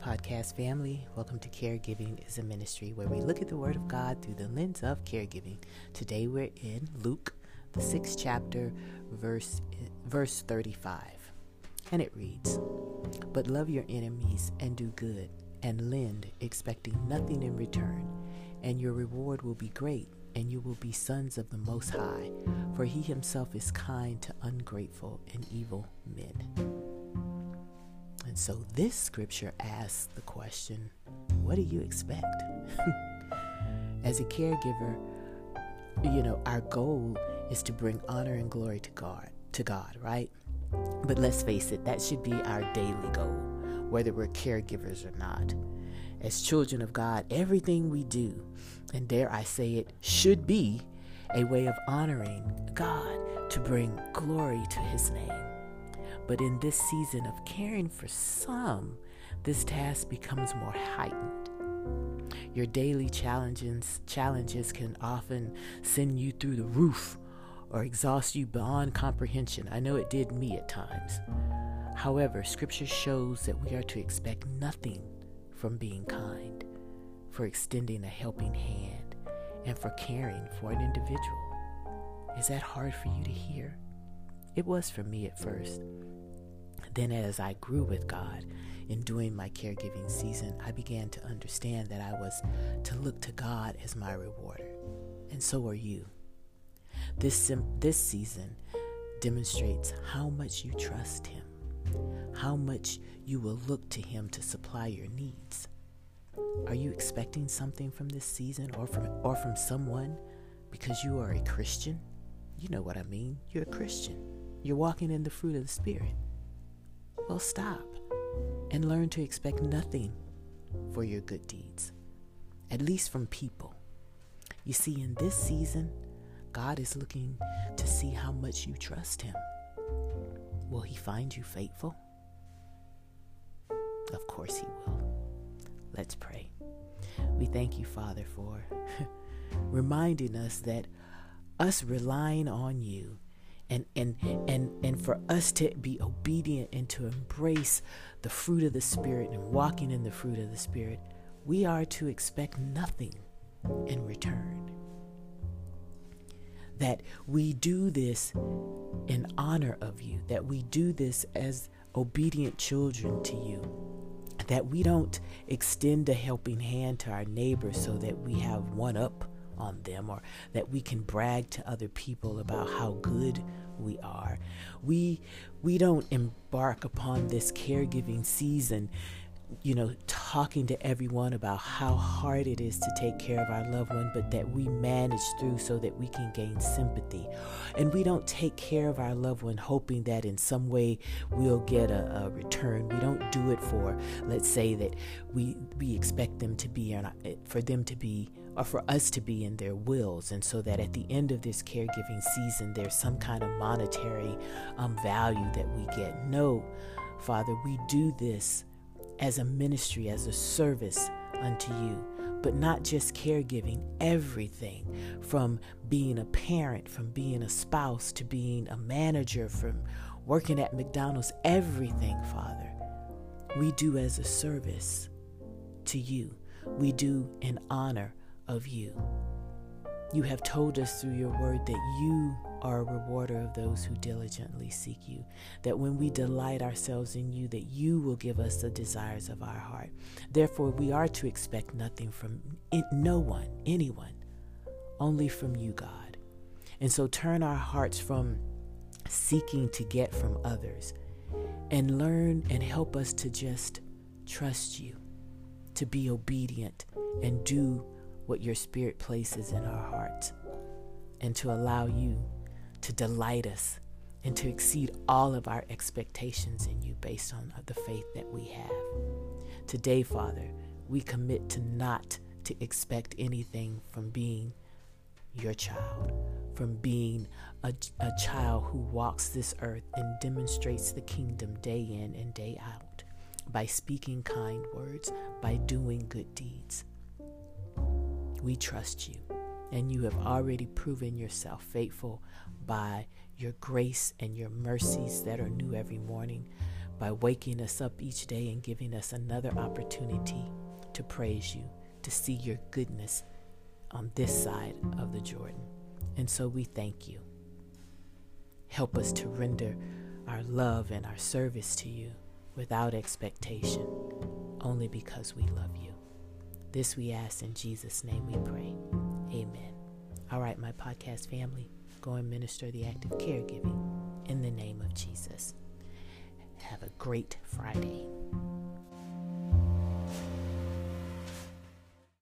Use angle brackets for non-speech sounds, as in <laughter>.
Hi, podcast family. Welcome to Caregiving is a Ministry, where we look at the Word of God through the lens of caregiving. Today we're in Luke, the sixth chapter, verse, verse 35. And it reads But love your enemies and do good, and lend, expecting nothing in return, and your reward will be great, and you will be sons of the Most High, for he himself is kind to ungrateful and evil men. And so this scripture asks the question what do you expect? <laughs> As a caregiver, you know, our goal is to bring honor and glory to God, to God, right? But let's face it, that should be our daily goal, whether we're caregivers or not. As children of God, everything we do, and dare I say it, should be a way of honoring God to bring glory to his name. But in this season of caring for some, this task becomes more heightened. Your daily challenges, challenges can often send you through the roof or exhaust you beyond comprehension. I know it did me at times. However, Scripture shows that we are to expect nothing from being kind, for extending a helping hand, and for caring for an individual. Is that hard for you to hear? It was for me at first. Then, as I grew with God in doing my caregiving season, I began to understand that I was to look to God as my rewarder. And so are you. This, sim- this season demonstrates how much you trust Him, how much you will look to Him to supply your needs. Are you expecting something from this season or from, or from someone because you are a Christian? You know what I mean. You're a Christian. You're walking in the fruit of the Spirit. Well, stop and learn to expect nothing for your good deeds, at least from people. You see, in this season, God is looking to see how much you trust Him. Will He find you faithful? Of course He will. Let's pray. We thank you, Father, for <laughs> reminding us that us relying on you and and and and for us to be obedient and to embrace the fruit of the spirit and walking in the fruit of the spirit we are to expect nothing in return. That we do this in honor of you that we do this as obedient children to you that we don't extend a helping hand to our neighbors so that we have one up on them or that we can brag to other people about how good we are. We we don't embark upon this caregiving season you know, talking to everyone about how hard it is to take care of our loved one, but that we manage through so that we can gain sympathy. And we don't take care of our loved one hoping that in some way we'll get a, a return. We don't do it for, let's say that we we expect them to be, or for them to be, or for us to be in their wills, and so that at the end of this caregiving season, there's some kind of monetary um, value that we get. No, Father, we do this as a ministry, as a service unto you. But not just caregiving, everything from being a parent, from being a spouse, to being a manager, from working at McDonald's, everything, Father, we do as a service to you. We do in honor of you. You have told us through your word that you are a rewarder of those who diligently seek you. That when we delight ourselves in you, that you will give us the desires of our heart. Therefore, we are to expect nothing from no one, anyone, only from you, God. And so turn our hearts from seeking to get from others and learn and help us to just trust you, to be obedient and do what your spirit places in our hearts, and to allow you to delight us and to exceed all of our expectations in you based on the faith that we have. Today, Father, we commit to not to expect anything from being your child, from being a, a child who walks this earth and demonstrates the kingdom day in and day out by speaking kind words, by doing good deeds. We trust you, and you have already proven yourself faithful by your grace and your mercies that are new every morning, by waking us up each day and giving us another opportunity to praise you, to see your goodness on this side of the Jordan. And so we thank you. Help us to render our love and our service to you without expectation, only because we love you. This we ask in Jesus' name we pray. Amen. All right, my podcast family, go and minister the act of caregiving in the name of Jesus. Have a great Friday.